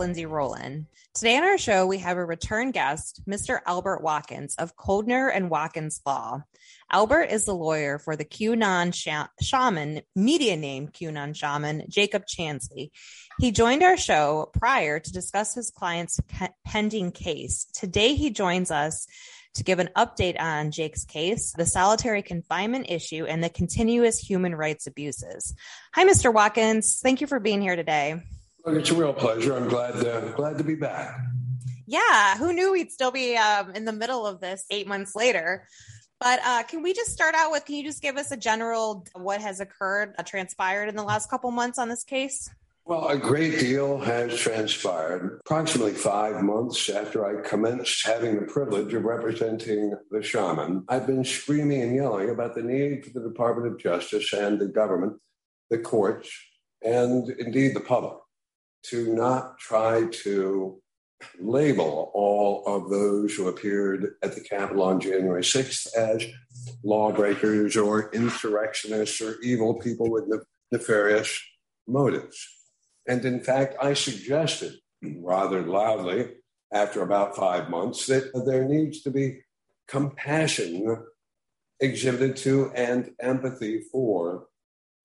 Lindsay Rowland. Today on our show, we have a return guest, Mr. Albert Watkins of Kodner and Watkins Law. Albert is the lawyer for the QAnon shaman, media name QAnon shaman, Jacob Chansley. He joined our show prior to discuss his client's pending case. Today, he joins us to give an update on Jake's case, the solitary confinement issue, and the continuous human rights abuses. Hi, Mr. Watkins. Thank you for being here today. Look, it's a real pleasure. I'm glad to, glad to be back. Yeah, who knew we'd still be um, in the middle of this eight months later? But uh, can we just start out with? Can you just give us a general what has occurred, uh, transpired in the last couple months on this case? Well, a great deal has transpired. Approximately five months after I commenced having the privilege of representing the shaman, I've been screaming and yelling about the need for the Department of Justice and the government, the courts, and indeed the public to not try to label all of those who appeared at the Capitol on January 6th as lawbreakers or insurrectionists or evil people with nefarious motives. And in fact, I suggested rather loudly after about five months that there needs to be compassion exhibited to and empathy for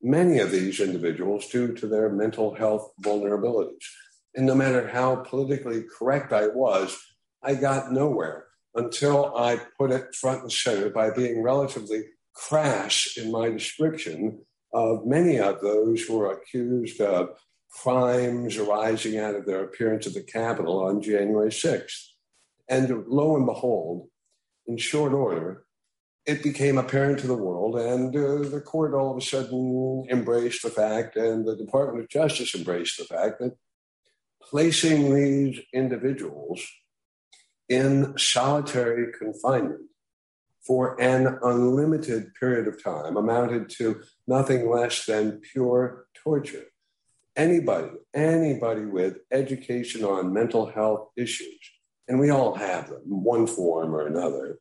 many of these individuals due to their mental health vulnerabilities. And no matter how politically correct I was, I got nowhere until I put it front and center by being relatively crass in my description of many of those who are accused of crimes arising out of their appearance at the Capitol on January 6th. And lo and behold, in short order, it became apparent to the world, and uh, the court all of a sudden embraced the fact, and the Department of Justice embraced the fact that placing these individuals in solitary confinement for an unlimited period of time amounted to nothing less than pure torture. Anybody, anybody with education on mental health issues, and we all have them, in one form or another,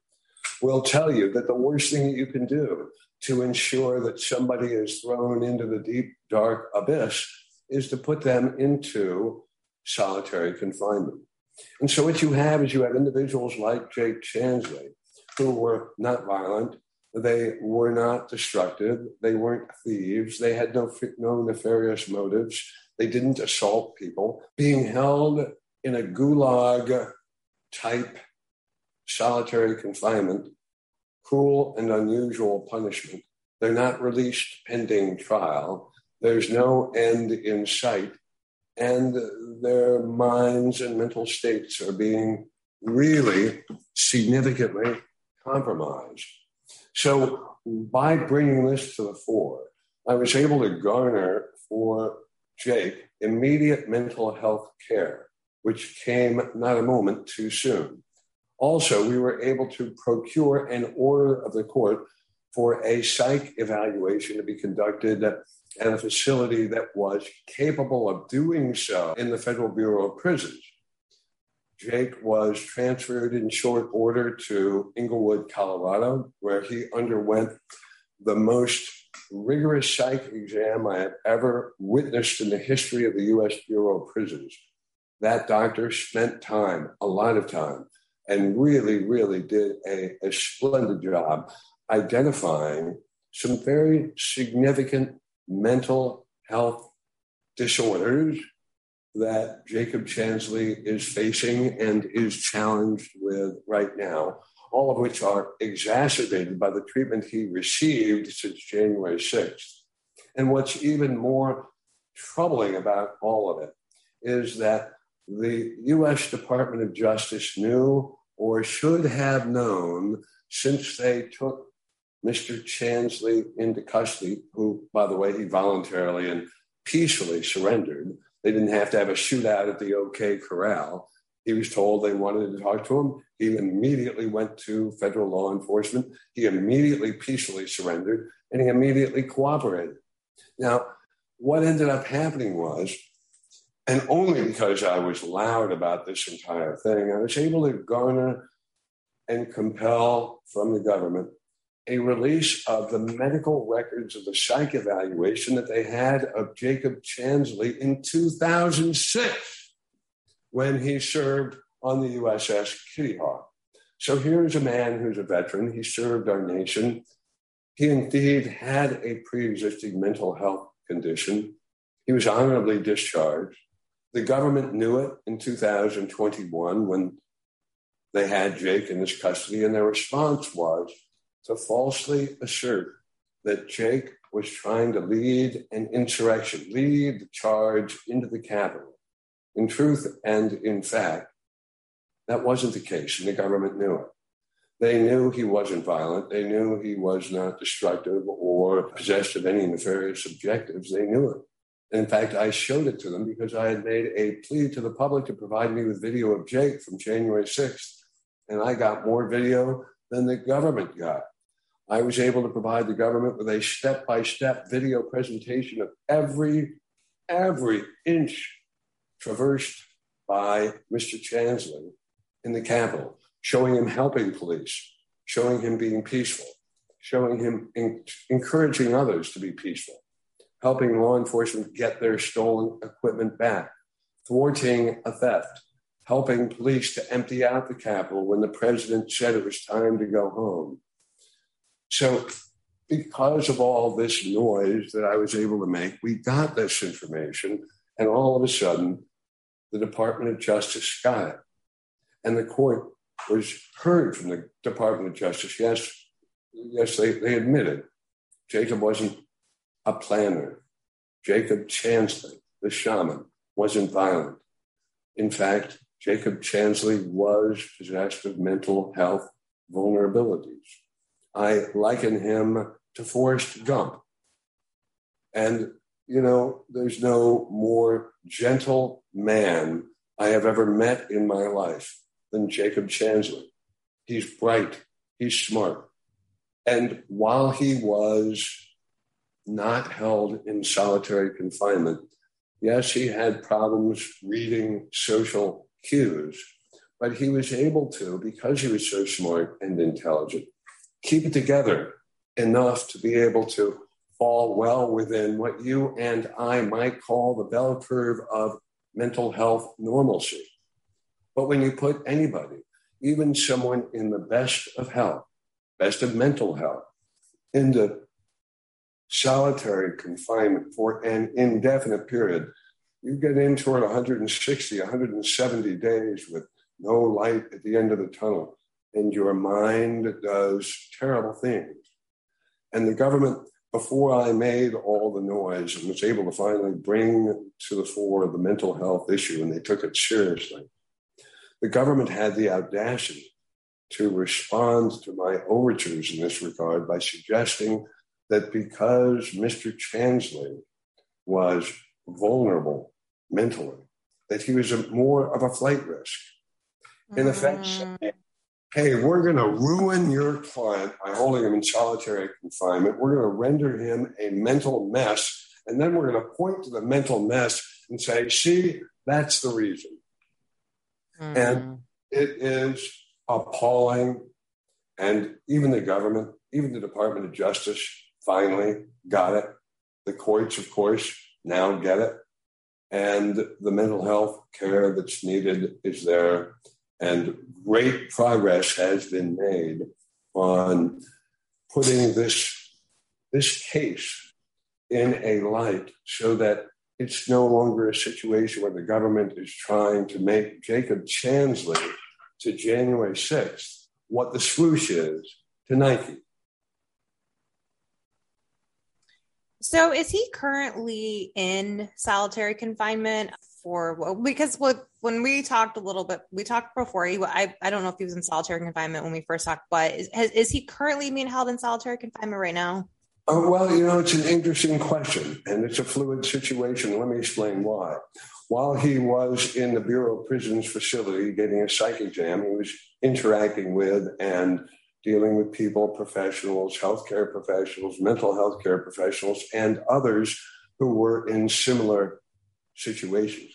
will tell you that the worst thing that you can do to ensure that somebody is thrown into the deep, dark abyss is to put them into solitary confinement. And so what you have is you have individuals like Jake Chansley who were not violent, they were not destructive. They weren't thieves. They had no, no nefarious motives. They didn't assault people. Being held in a gulag type solitary confinement, cruel and unusual punishment. They're not released pending trial. There's no end in sight. And their minds and mental states are being really significantly compromised. So by bringing this to the fore, I was able to garner for Jake immediate mental health care, which came not a moment too soon. Also, we were able to procure an order of the court for a psych evaluation to be conducted at a facility that was capable of doing so in the Federal Bureau of Prisons. Jake was transferred in short order to Englewood, Colorado, where he underwent the most rigorous psych exam I have ever witnessed in the history of the U.S. Bureau of Prisons. That doctor spent time, a lot of time, and really, really did a, a splendid job identifying some very significant mental health disorders that Jacob Chansley is facing and is challenged with right now, all of which are exacerbated by the treatment he received since January 6th. And what's even more troubling about all of it is that the US Department of Justice knew or should have known since they took Mr. Chansley into custody, who, by the way, he voluntarily and peacefully surrendered they didn't have to have a shootout at the OK Corral. He was told they wanted to talk to him. He immediately went to federal law enforcement. He immediately peacefully surrendered and he immediately cooperated. Now, what ended up happening was, and only because I was loud about this entire thing, I was able to garner and compel from the government a release of the medical records of the psych evaluation that they had of Jacob Chansley in 2006. when he served on the USS Kitty Hawk. So here's a man who's a veteran. He served our nation. He indeed had a pre existing mental health condition. He was honorably discharged. The government knew it in 2021 when they had Jake in his custody, and their response was to falsely assert that Jake was trying to lead an insurrection, lead the charge into the Capitol. In truth and in fact, that wasn't the case, and the government knew it. They knew he wasn't violent. They knew he was not destructive or possessed of any nefarious objectives. They knew it. In fact, I showed it to them because I had made a plea to the public to provide me with video of Jake from January 6th. And I got more video than the government got. I was able to provide the government with a step by step video presentation of every, every inch traversed by Mr. Chansley in the Capitol, showing him helping police, showing him being peaceful, showing him in, encouraging others to be peaceful, helping law enforcement get their stolen equipment back, thwarting a theft, helping police to empty out the Capitol when the president said it was time to go home. So, because of all this noise that I was able to make, we got this information, and all of a sudden, the Department of Justice got it. And the court was heard from the Department of Justice. Yes, yes, they, they admitted Jacob wasn't a planner. Jacob Chansley, the shaman, wasn't violent. In fact, Jacob Chansley was possessed of mental health vulnerabilities. I liken him to Forrest Gump. And, you know, there's no more gentle man I have ever met in my life than Jacob Chansley. He's bright, he's smart. And while he was not held in solitary confinement, yes, he had problems reading social cues, but he was able to, because he was so smart and intelligent, keep it together enough to be able to fall well within what you and I might call the bell curve of mental health normalcy. But when you put anybody, even someone in the best of health, best of mental health, into solitary confinement for an indefinite period, you get into it 160, 170 days with no light at the end of the tunnel, and your mind does terrible things. And the government, before I made all the noise and was able to finally bring to the fore the mental health issue, and they took it seriously, the government had the audacity to respond to my overtures in this regard by suggesting that because Mr. Chansley was vulnerable mentally, that he was a, more of a flight risk. In effect, mm. saying, hey, we're going to ruin your client by holding him in solitary confinement. We're going to render him a mental mess. And then we're going to point to the mental mess and say, see, that's the reason. Mm. And it is appalling. And even the government, even the Department of Justice finally got it. The courts, of course, now get it and the mental health care that's needed is there. And great progress has been made on putting this, this case in a light so that it's no longer a situation where the government is trying to make Jacob Chansley to January 6th what the swoosh is to Nike. So is he currently in solitary confinement for what because when we talked a little bit, we talked before. He, I, I don't know if he was in solitary confinement when we first talked, but is, is he currently being held in solitary confinement right now? Oh, well, you know, it's an interesting question and it's a fluid situation. Let me explain why. While he was in the Bureau of Prisons facility getting a psych exam, he was interacting with and dealing with people, professionals, healthcare professionals, mental health care professionals, and others who were in similar situations.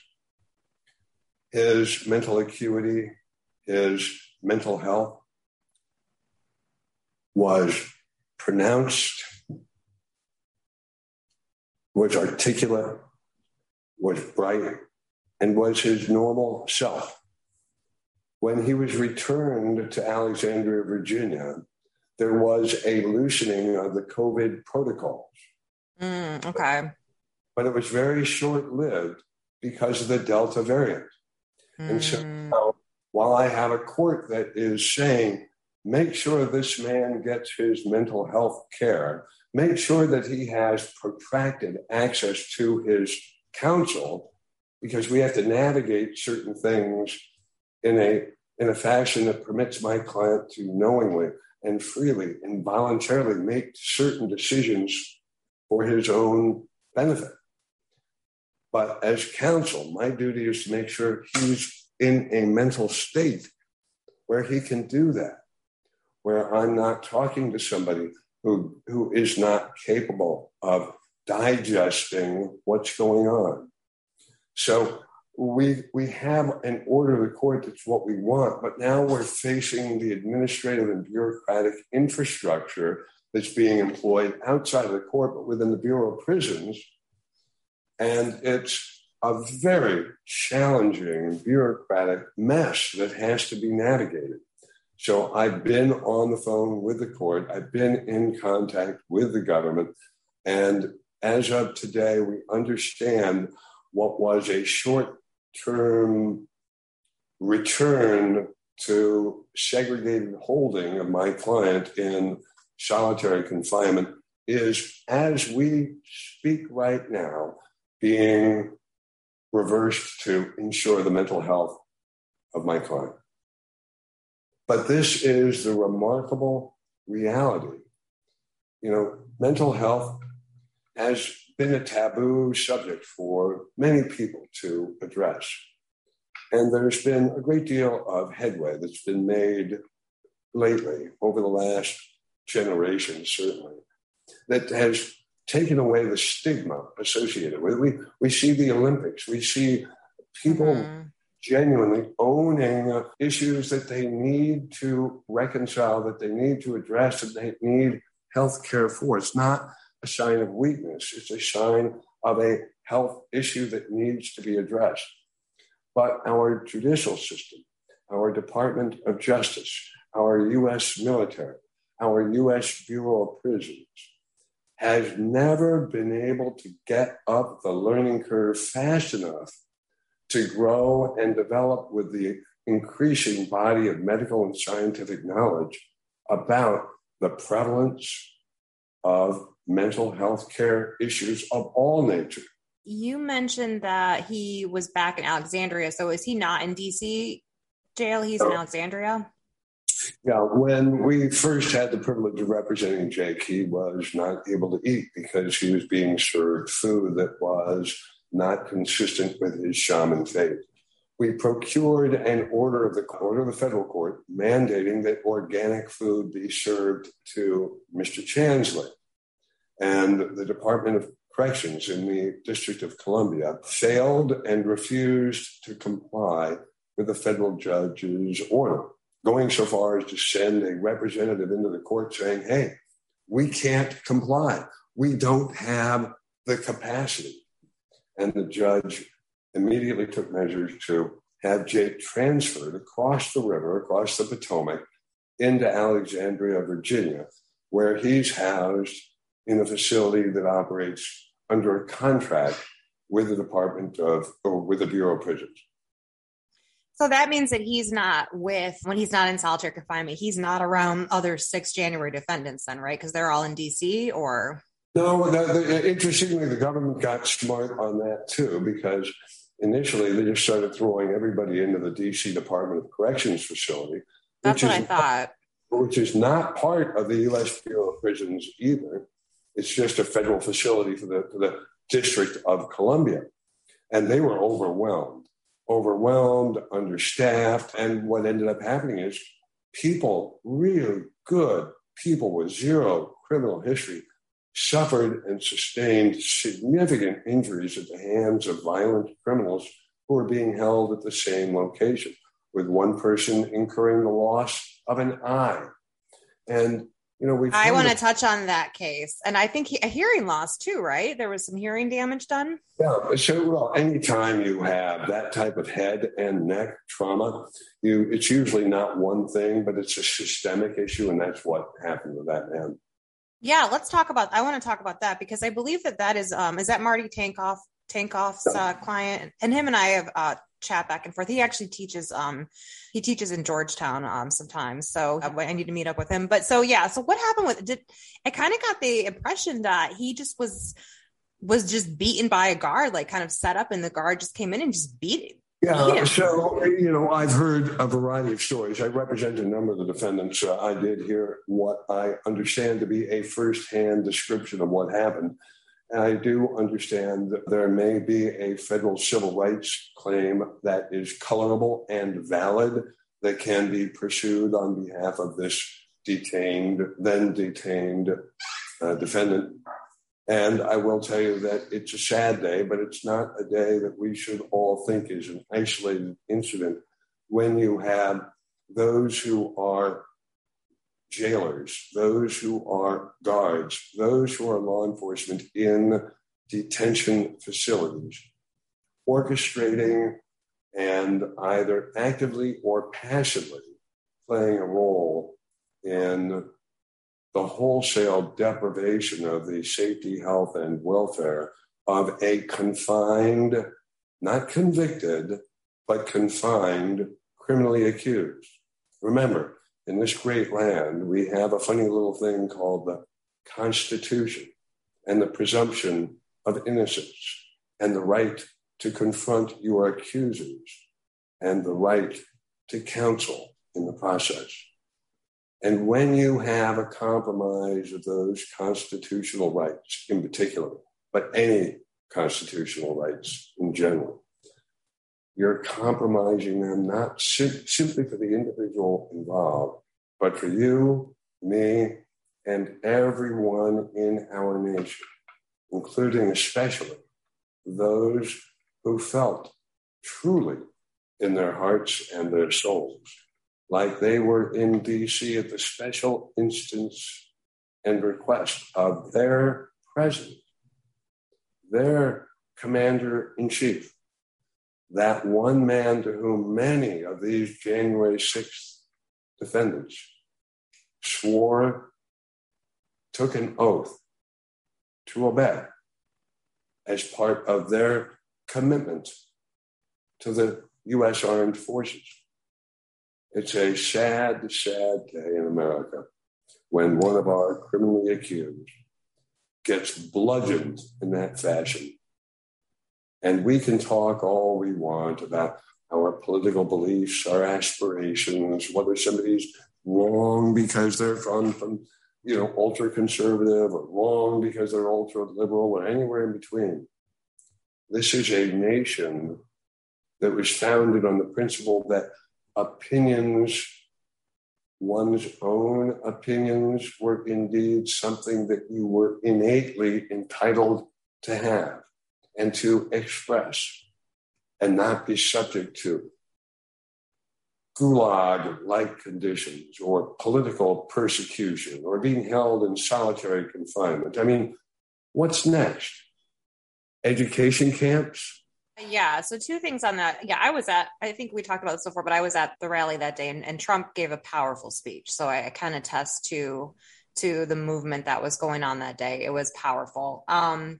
His mental acuity, his mental health was pronounced, was articulate, was bright, and was his normal self. When he was returned to Alexandria, Virginia, there was a loosening of the COVID protocols. Mm, okay. But it was very short lived because of the Delta variant. Mm. And so mm. while I have a court that is saying, make sure this man gets his mental health care, make sure that he has protracted access to his counsel, because we have to navigate certain things in a in a fashion that permits my client to knowingly and freely and voluntarily make certain decisions for his own benefit. But as counsel, my duty is to make sure he's in a mental state where he can do that, where I'm not talking to somebody who, who is not capable of digesting what's going on. So we we have an order of the court that's what we want, but now we're facing the administrative and bureaucratic infrastructure that's being employed outside of the court, but within the Bureau of Prisons. And it's a very challenging and bureaucratic mess that has to be navigated. So I've been on the phone with the court, I've been in contact with the government, and as of today, we understand what was a short term return to segregated holding of my client in solitary confinement is, as we speak right now, being reversed to ensure the mental health of my client. But this is the remarkable reality. You know, mental health has been a taboo subject for many people to address. And there's been a great deal of headway that's been made lately over the last generation, certainly, that has taken away the stigma associated with it. We, we see the Olympics, we see people mm-hmm. genuinely owning issues that they need to reconcile, that they need to address, that they need health care for. It's not a sign of weakness. It's a sign of a health issue that needs to be addressed. But our judicial system, our Department of Justice, our U.S. military, our U.S. Bureau of Prisons has never been able to get up the learning curve fast enough to grow and develop with the increasing body of medical and scientific knowledge about the prevalence of mental health care issues of all nature. You mentioned that he was back in Alexandria. So is he not in DC jail? He's in oh. Alexandria? Yeah, when we first had the privilege of representing Jake, he was not able to eat because he was being served food that was not consistent with his shaman faith. We procured an order of the order of the federal court mandating that organic food be served to Mr. Chansley. And the Department of Corrections in the District of Columbia failed and refused to comply with the federal judge's order, going so far as to send a representative into the court saying, hey, we can't comply. We don't have the capacity. And the judge immediately took measures to have Jake transferred across the river, across the Potomac, into Alexandria, Virginia, where he's housed in a facility that operates under a contract with the Department of or with the Bureau of Prisons. So that means that he's not with when he's not in solitary confinement. He's not around other six January defendants, then, right? Because they're all in DC, or no. The, the, interestingly, the government got smart on that too, because initially they just started throwing everybody into the DC Department of Corrections facility. That's what I thought. Which is not part of the U.S. Bureau of Prisons either. It's just a federal facility for the, for the District of Columbia. And they were overwhelmed, overwhelmed, understaffed. And what ended up happening is people, really good people with zero criminal history, suffered and sustained significant injuries at the hands of violent criminals who were being held at the same location, with one person incurring the loss of an eye. And you know, we. I want to touch on that case, and I think he, a hearing loss too, right? There was some hearing damage done. Yeah. So, well, anytime you have that type of head and neck trauma, you it's usually not one thing, but it's a systemic issue, and that's what happened with that man. Yeah, let's talk about. I want to talk about that because I believe that that is um is that Marty Tankleff Tankleff's uh, client, and him and I have uh, chat back and forth. He actually teaches um he teaches in Georgetown um sometimes. So uh, I need to meet up with him. But so yeah, so what happened with did I kind of got the impression that he just was was just beaten by a guard, like kind of set up and the guard just came in and just beat him. Yeah, so you know, I've heard a variety of stories. I represent a number of the defendants. Uh, I did hear what I understand to be a firsthand description of what happened. I do understand that there may be a federal civil rights claim that is colorable and valid that can be pursued on behalf of this detained, then detained uh, defendant. And I will tell you that it's a sad day, but it's not a day that we should all think is an isolated incident when you have those who are jailers, those who are guards, those who are law enforcement in detention facilities, orchestrating and either actively or passively playing a role in the wholesale deprivation of the safety, health, and welfare of a confined, not convicted, but confined criminally accused. Remember, in this great land, we have a funny little thing called the Constitution and the presumption of innocence and the right to confront your accusers and the right to counsel in the process. And when you have a compromise of those constitutional rights in particular, but any constitutional rights in general, you're compromising them not simply for the individual involved, but for you, me, and everyone in our nation, including especially those who felt truly in their hearts and their souls like they were in DC at the special instance and request of their president, their commander in chief, that one man to whom many of these January 6th defendants swore, took an oath to obey as part of their commitment to the U.S. Armed Forces. It's a sad, sad day in America when one of our criminally accused gets bludgeoned in that fashion and we can talk all we want about our political beliefs, our aspirations, whether somebody's wrong because they're from, from you know, ultra conservative or wrong because they're ultra liberal or anywhere in between. This is a nation that was founded on the principle that opinions, one's own opinions, were indeed something that you were innately entitled to have and to express and not be subject to gulag like conditions or political persecution or being held in solitary confinement. I mean, what's next? Education camps? Yeah. So two things on that. Yeah, I was at. I think we talked about this before, but I was at the rally that day, and, and Trump gave a powerful speech. So I, I kind of test to to the movement that was going on that day. It was powerful. Um,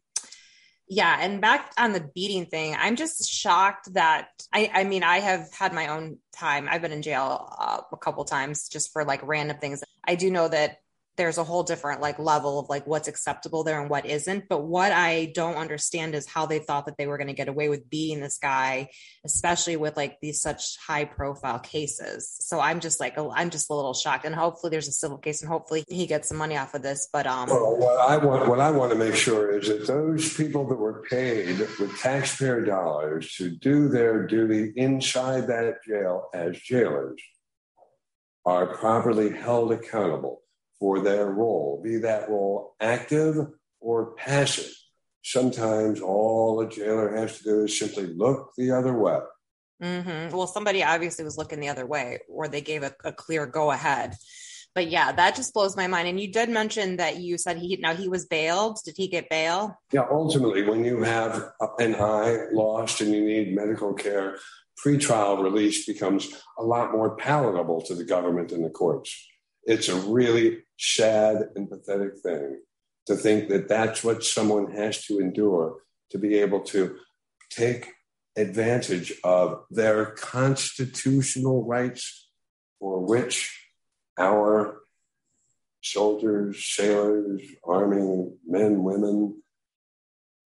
yeah and back on the beating thing i'm just shocked that i i mean i have had my own time. I've been in jail uh, a couple times just for like random things. I do know that there's a whole different like level of like what's acceptable there and what isn't. But what i don't understand is how they thought that they were going to get away with being this guy especially with like these such high profile cases. So i'm just like i'm just a little shocked. And hopefully there's a civil case and hopefully he gets some money off of this. But um well, what i want what i want to make sure is that those people that were paid with taxpayer dollars to do their duty inside that jail as jailers are properly held accountable for their role, be that role active or passive. Sometimes all a jailer has to do is simply look the other way. Mm-hmm. Well, somebody obviously was looking the other way, or they gave a, a clear go ahead. but yeah, that just blows my mind. And you did mention that you said he now he was bailed. Did he get bail? Yeah, ultimately, when you have an eye lost and you need medical care, pretrial release becomes a lot more palatable to the government and the courts. It's a really sad and pathetic thing to think that that's what someone has to endure to be able to take advantage of their constitutional rights for which our soldiers, sailors, army, men, women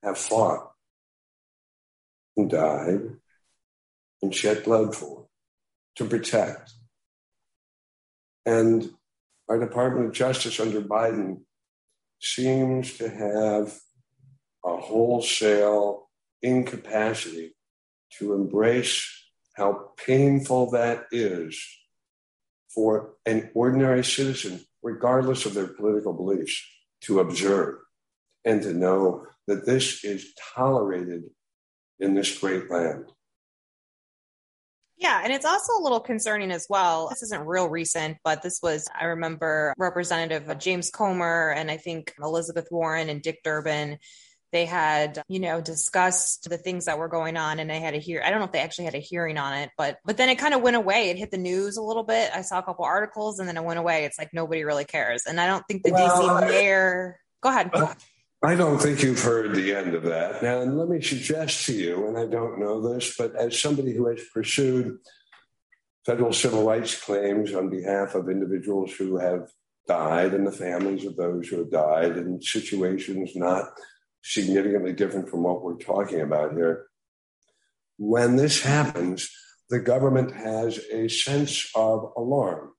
have fought and died and shed blood for to protect. And our Department of Justice under Biden seems to have a wholesale incapacity to embrace how painful that is for an ordinary citizen, regardless of their political beliefs, to observe and to know that this is tolerated in this great land. Yeah, and it's also a little concerning as well. This isn't real recent, but this was, I remember Representative James Comer and I think Elizabeth Warren and Dick Durbin. They had you know discussed the things that were going on and they had a hear i don't know if they actually had a hearing on it but but then it kind of went away. It hit the news a little bit. I saw a couple articles and then it went away. It's like nobody really cares. And i don't think the well, dc mayor go ahead I don't think you've heard the end of that. Now, and let me suggest to you, and I don't know this, but as somebody who has pursued federal civil rights claims on behalf of individuals who have died and the families of those who have died in situations not significantly different from what we're talking about here. When this happens, the government has a sense of alarm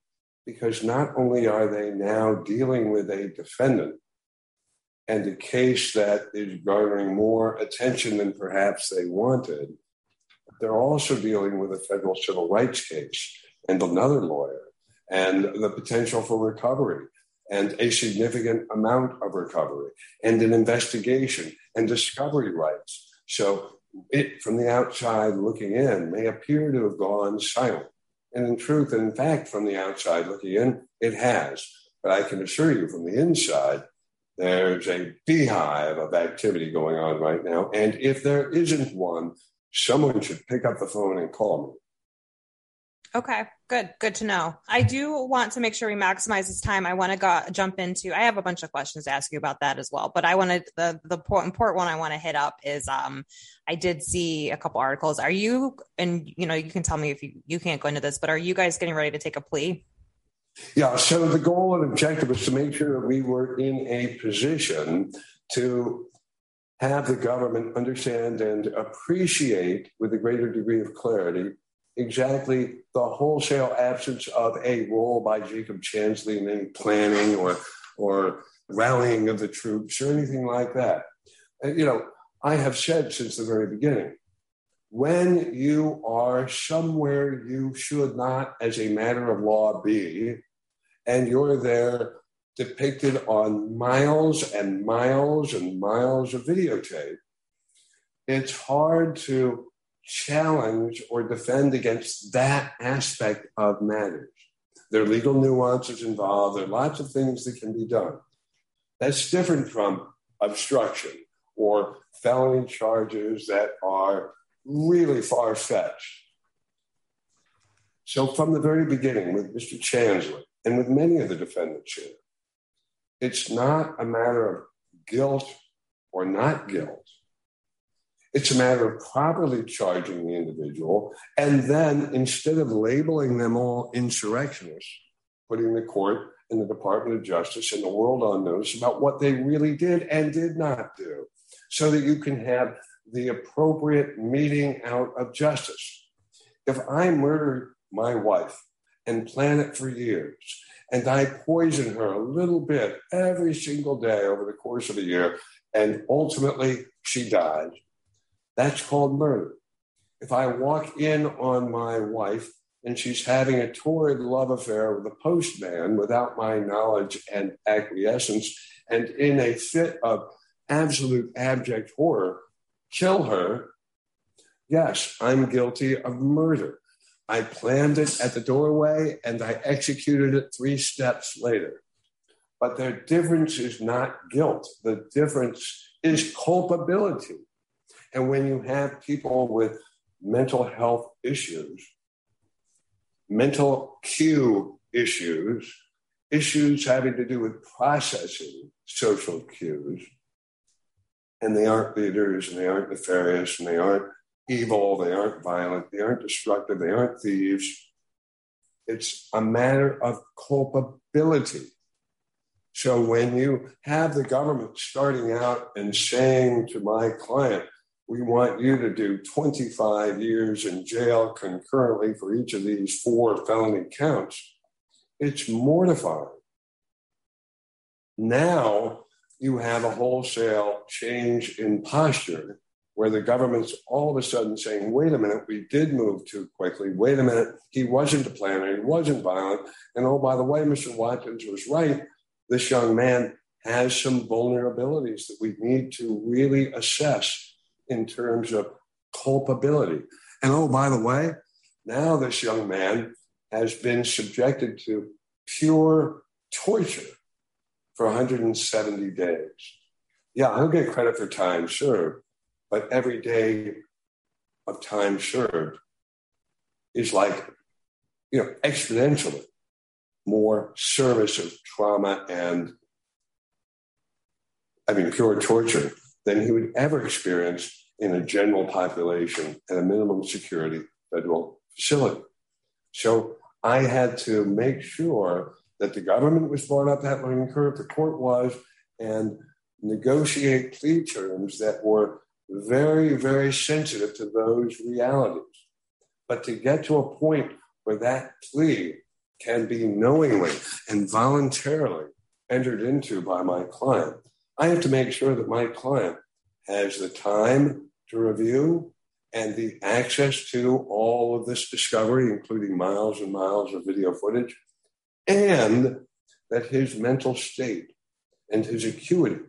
because not only are they now dealing with a defendant and a case that is garnering more attention than perhaps they wanted, they're also dealing with a federal civil rights case and another lawyer and the potential for recovery and a significant amount of recovery and an investigation and discovery rights. So it, from the outside looking in, may appear to have gone silent. And in truth, in fact, from the outside looking in, it has. But I can assure you from the inside, there's a beehive of activity going on right now. And if there isn't one, someone should pick up the phone and call me. Okay, good. Good to know. I do want to make sure we maximize this time. I want to go jump into. I have a bunch of questions to ask you about that as well. But I wanted the the important one I want to hit up is um I did see a couple articles. Are you and you know you can tell me if you you can't go into this, but are you guys getting ready to take a plea? Yeah. So the goal and objective was to make sure that we were in a position to have the government understand and appreciate with a greater degree of clarity exactly the wholesale absence of a role by Jacob Chansley in any planning or or rallying of the troops or anything like that. And, you know, I have said since the very beginning, when you are somewhere you should not, as a matter of law, be, and you're there depicted on miles and miles and miles of videotape, it's hard to challenge or defend against that aspect of matters. There are legal nuances involved. There are lots of things that can be done. That's different from obstruction or felony charges that are really far fetched. So, from the very beginning, with Mr. Chansley and with many of the defendants here, it's not a matter of guilt or not guilt. It's a matter of properly charging the individual and then instead of labeling them all insurrectionists, putting the court and the Department of Justice and the world on notice about what they really did and did not do so that you can have the appropriate meting out of justice. If I murder my wife and plan it for years, and I poison her a little bit every single day over the course of a year, and ultimately she dies, that's called murder. If I walk in on my wife and she's having a torrid love affair with a postman without my knowledge and acquiescence, and in a fit of absolute abject horror, kill her, yes, I'm guilty of murder. I planned it at the doorway and I executed it three steps later. But the difference is not guilt, the difference is culpability. And when you have people with mental health issues, mental cue issues, issues having to do with processing social cues, and they aren't leaders and they aren't nefarious and they aren't evil, they aren't violent, they aren't destructive, they aren't thieves. It's a matter of culpability. So when you have the government starting out and saying to my client, we want you to do 25 years in jail concurrently for each of these four felony counts, it's mortifying. Now you have a wholesale change in posture where the government's all of a sudden saying, wait a minute, we did move too quickly. Wait a minute, he wasn't a planner, he wasn't violent. And oh, by the way, Mr. Watkins was right. This young man has some vulnerabilities that we need to really assess in terms of culpability. And oh, by the way, now this young man has been subjected to pure torture for 170 days. Yeah, he'll get credit for time served, but every day of time served is like, you know, exponentially more service of trauma and, I mean, pure torture than he would ever experience in a general population at a minimum security federal facility. So I had to make sure that the government was brought up that learning curve, the court was, and negotiate plea terms that were very, very sensitive to those realities. But to get to a point where that plea can be knowingly and voluntarily entered into by my client, I have to make sure that my client has the time to review and the access to all of this discovery, including miles and miles of video footage, and that his mental state and his acuity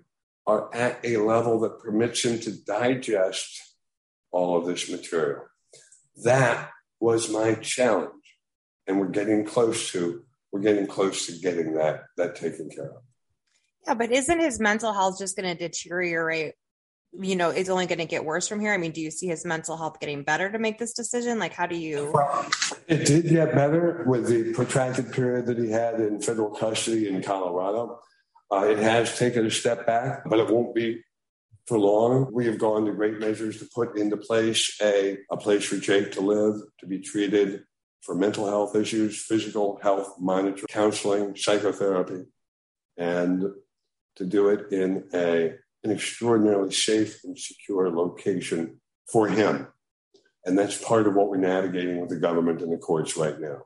are at a level that permits him to digest all of this material. That was my challenge. And we're getting close to we're getting close to getting that that taken care of. Yeah, but isn't his mental health just going to deteriorate you know, it's only going to get worse from here? I mean, do you see his mental health getting better to make this decision? Like, how do you? It did get better with the protracted period that he had in federal custody in Colorado. Uh, it has taken a step back, but it won't be for long. We have gone to great measures to put into place a, a place for Jake to live, to be treated for mental health issues, physical health monitoring, counseling, psychotherapy, and to do it in a an extraordinarily safe and secure location for him. And that's part of what we're navigating with the government and the courts right now.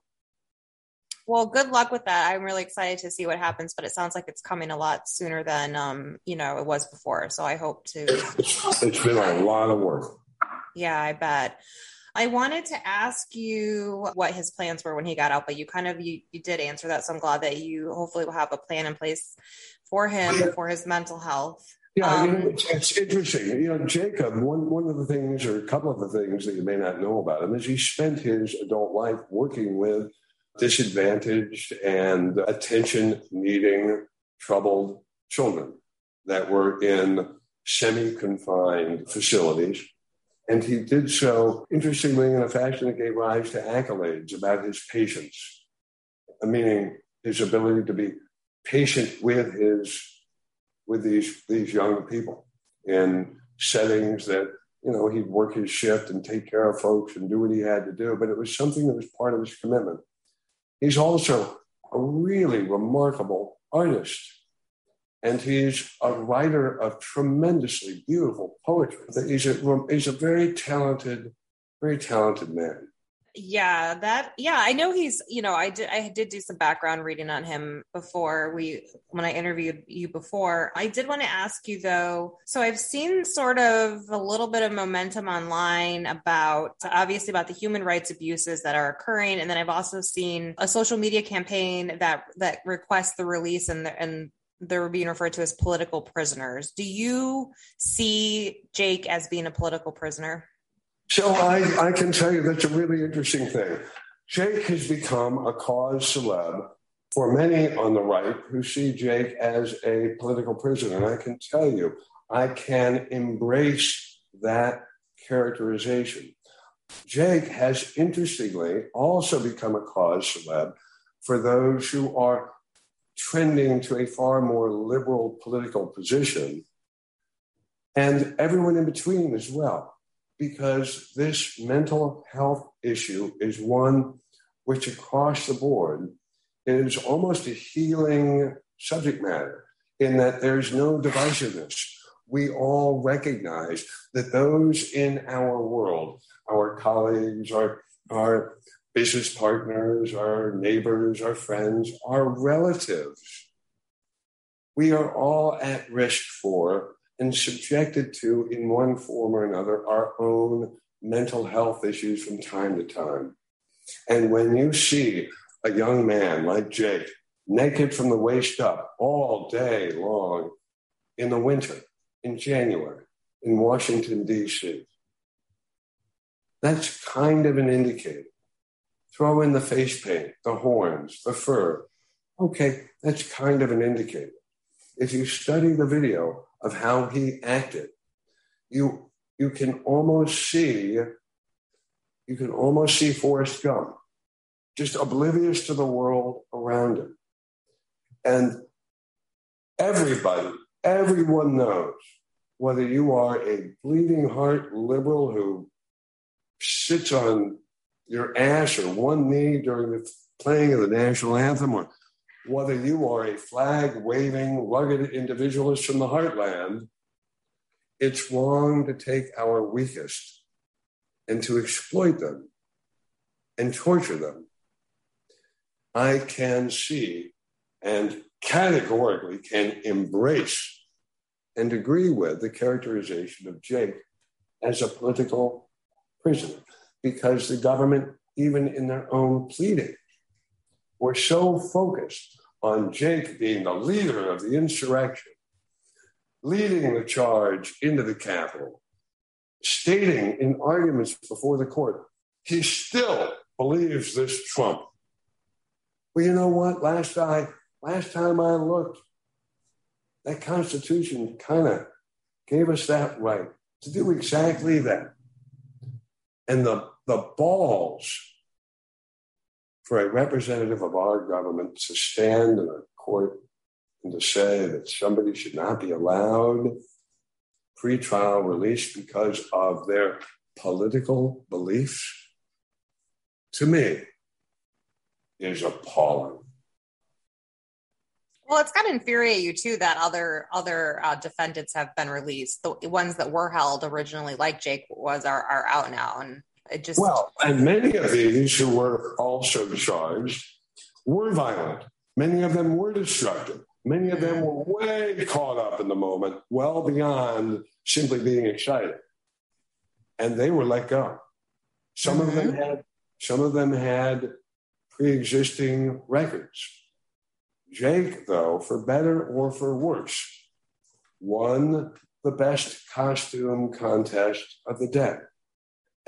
Well, good luck with that. I'm really excited to see what happens, but it sounds like it's coming a lot sooner than um, you know it was before. So I hope to. It's, it's been a lot of work. Yeah, I bet. I wanted to ask you what his plans were when he got out, but you kind of you, you did answer that. So I'm glad that you hopefully will have a plan in place for him for his mental health. Yeah, um, you know, it's, it's, interesting. You know, Jacob, one, one of the things, or a couple of the things that you may not know about him, is he spent his adult life working with disadvantaged and attention needing, troubled children that were in semi confined facilities. And he did so, interestingly, in a fashion that gave rise to accolades about his patience, meaning his ability to be patient with his with these these young people in settings that you know he'd work his shift and take care of folks and do what he had to do but it was something that was part of his commitment he's also a really remarkable artist. And he's a writer of tremendously beautiful poetry. He's a, he's a very talented very talented man yeah that yeah i know he's you know i did i did do some background reading on him before we when i interviewed you before. I did want to ask you though so i've seen sort of a little bit of momentum online about obviously about the human rights abuses that are occurring and then i've also seen a social media campaign that that requests the release and the, and they're being referred to as political prisoners. Do you see jake as being a political prisoner so I, I can tell you that's a really interesting thing. Jake has become a cause celeb for many on the right who see Jake as a political prisoner. And I can tell you, I can embrace that characterization. Jake has interestingly also become a cause celeb for those who are trending to a far more liberal political position and everyone in between as well, because this mental health issue is one which across the board is almost a healing subject matter in that there's no divisiveness. We all recognize that those in our world, our colleagues, our, our business partners, our neighbors, our friends, our relatives, we are all at risk for and subjected to, in one form or another, our own mental health issues from time to time. And when you see a young man like Jake, naked from the waist up all day long in the winter, in January, in Washington, D.C. That's kind of an indicator. Throw in the face paint, the horns, the fur. Okay, that's kind of an indicator. If you study the video of how he acted, you you can almost see you can almost see Forrest Gump just oblivious to the world around him. And everybody, everyone knows whether you are a bleeding heart liberal who sits on your ass or one knee during the playing of the national anthem, or whether you are a flag waving, rugged individualist from the heartland, it's wrong to take our weakest and to exploit them and torture them. I can see and categorically can embrace and agree with the characterization of Jake as a political prisoner because the government, even in their own pleading, were so focused on Jake being the leader of the insurrection, leading the charge into the Capitol, stating in arguments before the court, he still believes this Trump. Well, you know what? Last I last time I looked, that Constitution kind of gave us that right to do exactly that. And the the balls for a representative of our government to stand in a court and to say that somebody should not be allowed pretrial release because of their political beliefs, to me, is appalling. Well, it's got to infuriate you too that other other uh, defendants have been released. The ones that were held originally, like Jake was, are are out now, and it just well, and many of these who were also charged were violent. Many of them were destructive. Many of them were way caught up in the moment, well beyond simply being excited, and they were let go. Some mm-hmm. of them mm-hmm. had some of them had pre existing records. Jake, though, for better or for worse, won the best costume contest of the day.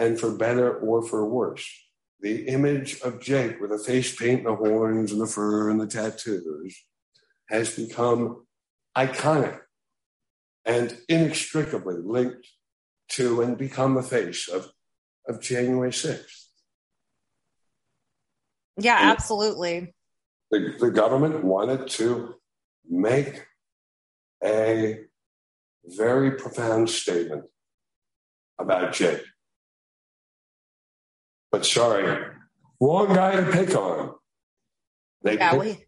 And for better or for worse, the image of Jake with the face paint, and the horns, and the fur, and the tattoos has become iconic and inextricably linked to and become the face of, of January 6th. Yeah, and absolutely. The, the government wanted to make a very profound statement about Jake. But sorry, wrong guy to pick on. They yeah, we,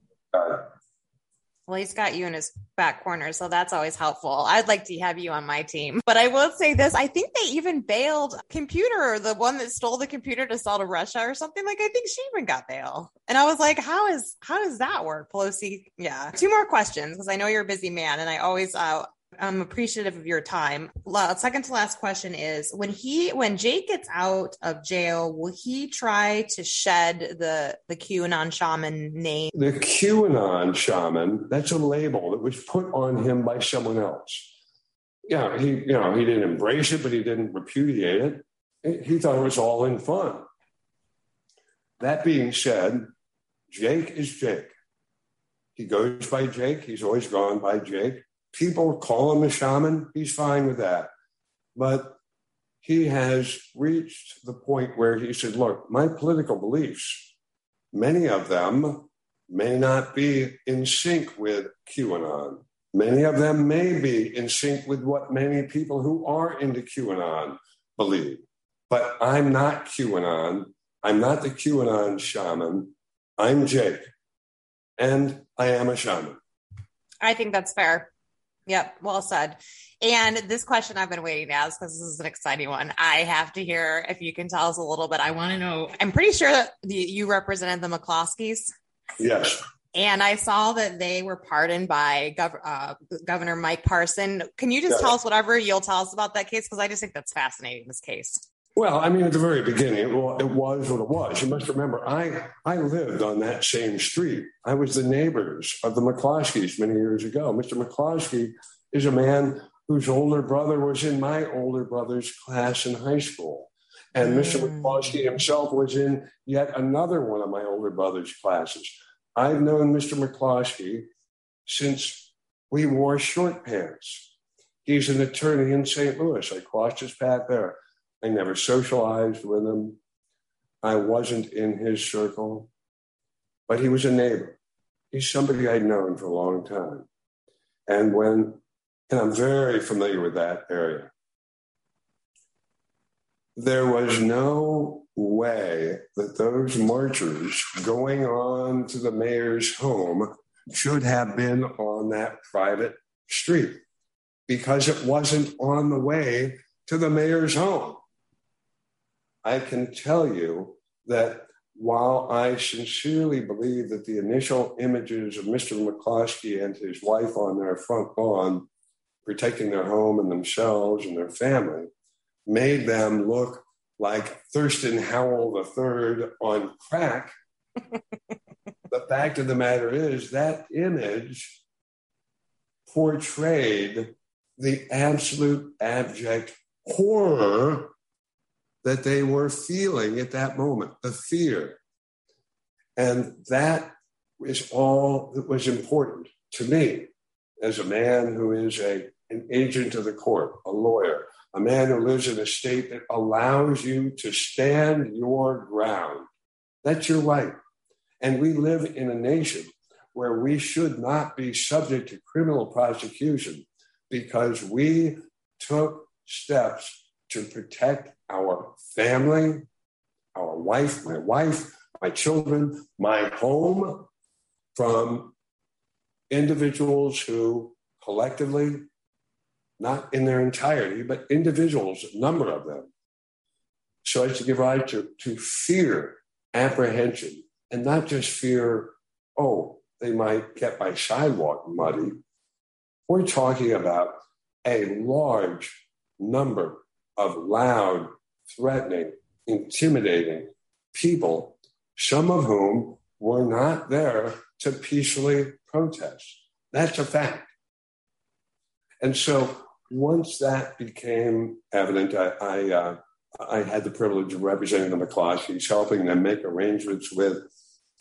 well, he's got you in his back corner, so that's always helpful. I'd like to have you on my team. But I will say this I think they even bailed computer, the one that stole the computer to sell to Russia or something. Like I think she even got bail. And I was like, how is how does that work? Pelosi. Yeah. Two more questions because I know you're a busy man and I always uh, I'm appreciative of your time. Second to last question is when he when Jake gets out of jail, will he try to shed the the QAnon shaman name? The QAnon shaman, that's a label that was put on him by someone else. Yeah, he you know, he didn't embrace it, but he didn't repudiate it. He thought it was all in fun. That being said, Jake is Jake. He goes by Jake. He's always gone by Jake. People call him a shaman. He's fine with that. But he has reached the point where he said, Look, my political beliefs, many of them may not be in sync with QAnon. Many of them may be in sync with what many people who are into QAnon believe. But I'm not QAnon. I'm not the QAnon shaman. I'm Jake. And I am a shaman. I think that's fair. Yep, well said. And this question I've been waiting to ask because this is an exciting one. I have to hear if you can tell us a little bit. I want to know. I'm pretty sure that you represented the McCloskeys. Yes. And I saw that they were pardoned by Gov- uh, Governor Mike Parson. Can you just tell us whatever you'll tell us about that case? Because I just think that's fascinating. This case. Well, I mean, at the very beginning, it was what it was. You must remember, I I lived on that same street. I was the neighbors of the McCloskeys many years ago. Mr. McCloskey is a man whose older brother was in my older brother's class in high school. And Mr. Mm. McCloskey himself was in yet another one of my older brother's classes. I've known Mr. McCloskey since we wore short pants. He's an attorney in St. Louis. I crossed his path there. I never socialized with him. I wasn't in his circle, but he was a neighbor. He's somebody I'd known for a long time. And when, and I'm very familiar with that area, there was no way that those marchers going on to the mayor's home should have been on that private street because it wasn't on the way to the mayor's home. I can tell you that while I sincerely believe that the initial images of Mr. McCloskey and his wife on their front lawn, protecting their home and themselves and their family, made them look like Thurston Howell III on crack, the fact of the matter is that image portrayed the absolute abject horror that they were feeling at that moment, the fear. And that is all that was important to me as a man who is a, an agent of the court, a lawyer, a man who lives in a state that allows you to stand your ground. That's your right. And we live in a nation where we should not be subject to criminal prosecution because we took steps to protect our family, our wife, my wife, my children, my home from individuals who collectively, not in their entirety, but individuals, a number of them, so as to give rise to, to fear, apprehension, and not just fear, oh, they might get my sidewalk muddy. We're talking about a large number of loud, threatening, intimidating people, some of whom were not there to peacefully protest. That's a fact. And so once that became evident, I, I, uh, I had the privilege of representing the McCloskeys, helping them make arrangements with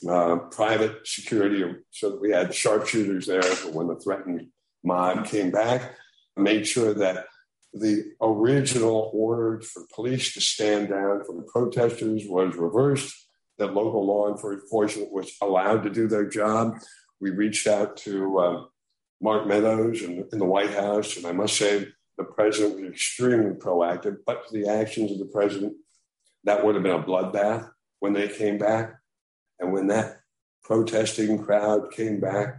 uh, private security so that we had sharpshooters there for when the threatened mob came back, made sure that the original order for police to stand down from the protesters was reversed, that local law enforcement was allowed to do their job. We reached out to uh, Mark Meadows in, in the White House, and I must say the president was extremely proactive, but the actions of the president, that would have been a bloodbath when they came back. And when that protesting crowd came back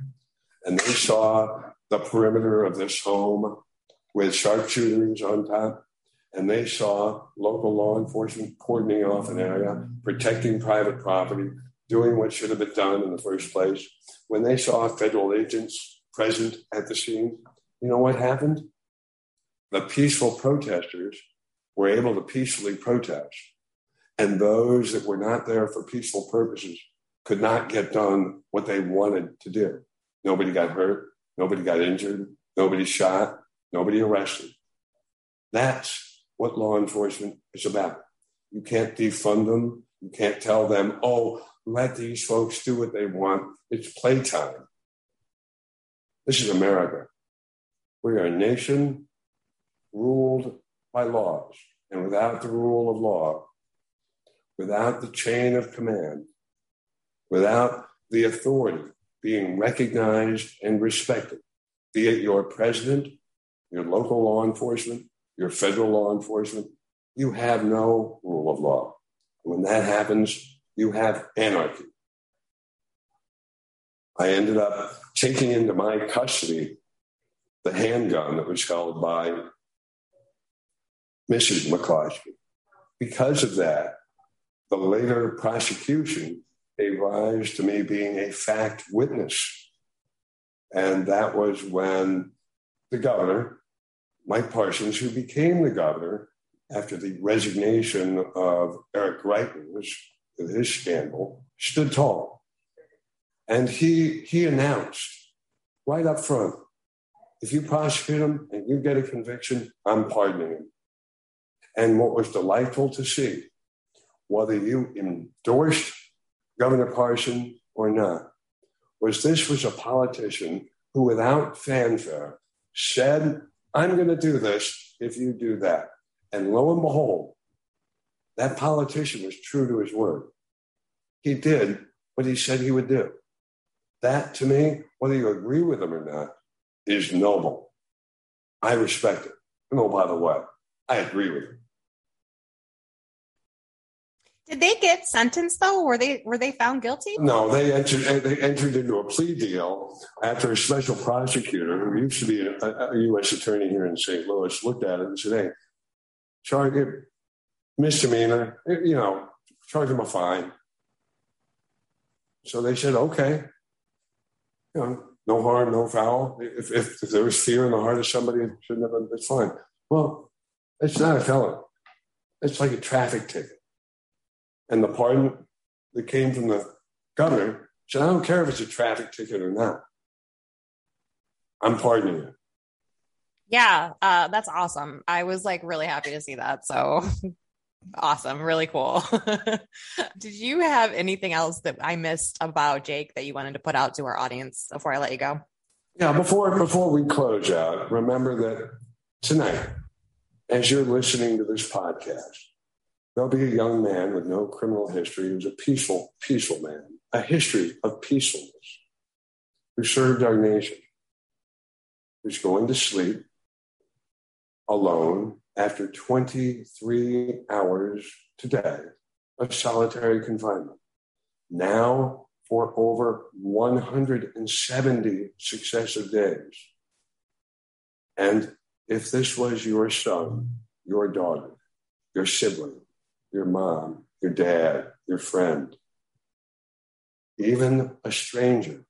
and they saw the perimeter of this home with sharpshooters on top. And they saw local law enforcement cordoning off an area, protecting private property, doing what should have been done in the first place. When they saw federal agents present at the scene, you know what happened? The peaceful protesters were able to peacefully protest. And those that were not there for peaceful purposes could not get done what they wanted to do. Nobody got hurt. Nobody got injured. Nobody shot nobody arrested. That's what law enforcement is about. You can't defund them. You can't tell them, oh, let these folks do what they want. It's playtime. This is America. We are a nation ruled by laws. And without the rule of law, without the chain of command, without the authority being recognized and respected, be it your president, your local law enforcement, your federal law enforcement, you have no rule of law. When that happens, you have anarchy. I ended up taking into my custody the handgun that was held by Mrs. McCloskey. Because of that, the later prosecution gave rise to me being a fact witness. And that was when the governor, Mike Parsons, who became the governor after the resignation of Eric Greitens with his scandal, stood tall. And he, he announced right up front if you prosecute him and you get a conviction, I'm pardoning him. And what was delightful to see, whether you endorsed Governor Parson or not, was this was a politician who, without fanfare, said, I'm going to do this if you do that. And lo and behold, that politician was true to his word. He did what he said he would do. That, to me, whether you agree with him or not, is noble. I respect it. And oh, by the way, I agree with him. Did they get sentenced though? Were they were they found guilty? No, they entered they entered into a plea deal after a special prosecutor who used to be a, a U.S. attorney here in St. Louis looked at it and said, "Hey, charge it misdemeanor, you know, charge him a fine." So they said, "Okay, you know, no harm, no foul. If, if, if there was fear in the heart of somebody, it shouldn't have been, it's fine." Well, it's not a felony. It's like a traffic ticket. And the pardon that came from the governor said, I don't care if it's a traffic ticket or not. I'm pardoning you. Yeah, uh, that's awesome. I was like really happy to see that. So awesome, really cool. Did you have anything else that I missed about Jake that you wanted to put out to our audience before I let you go? Yeah, before before we close out, remember that tonight, as you're listening to this podcast, There'll be a young man with no criminal history who's a peaceful, peaceful man, a history of peacefulness, who served our nation, who's going to sleep alone after 23 hours today of solitary confinement. Now for over 170 successive days. And if this was your son, your daughter, your sibling, your mom, your dad, your friend, even a stranger,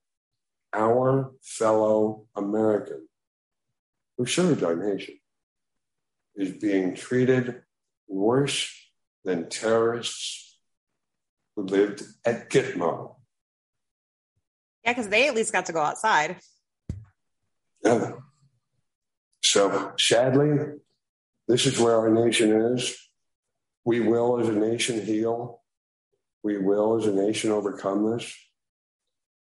our fellow American who served our nation, is being treated worse than terrorists who lived at Gitmo. Yeah, because they at least got to go outside. Yeah. So sadly, this is where our nation is. We will, as a nation, heal. We will, as a nation, overcome this.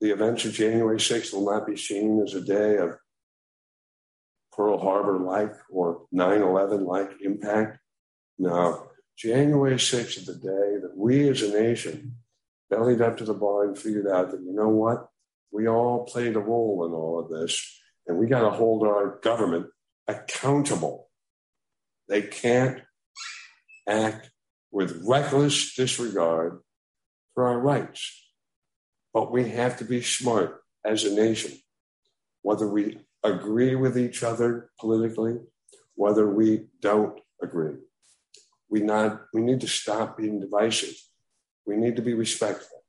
The events of January 6th will not be seen as a day of Pearl Harbor like or 9 11 like impact. No, January 6th is the day that we as a nation bellied up to the bar and figured out that, you know what? We all played a role in all of this, and we got to hold our government accountable. They can't act with reckless disregard for our rights. But we have to be smart as a nation, whether we agree with each other politically, whether we don't agree. We, not, we need to stop being divisive. We need to be respectful.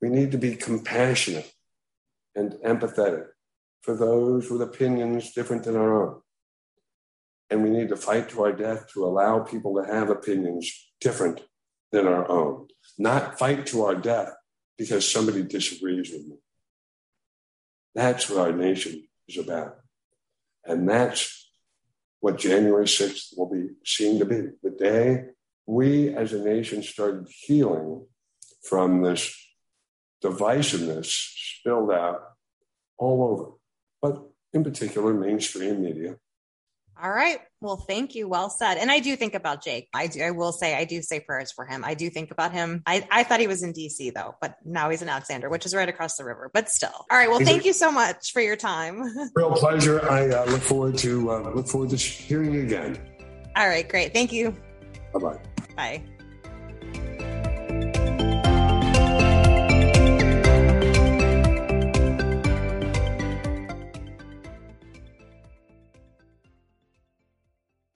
We need to be compassionate and empathetic for those with opinions different than our own and we need to fight to our death to allow people to have opinions different than our own, not fight to our death because somebody disagrees with me. That's what our nation is about. And that's what January 6th will be seen to be the day we as a nation started healing from this divisiveness spilled out all over, but in particular, mainstream media. All right. Well, thank you. Well said. And I do think about Jake. I do. I will say I do say prayers for him. I do think about him. I, I thought he was in DC though, but now he's in Alexandria, which is right across the river. But still. All right. Well, thank you so much for your time. Real pleasure. I uh, look forward to uh, look forward to hearing you again. All right. Great. Thank you. Bye bye. Bye.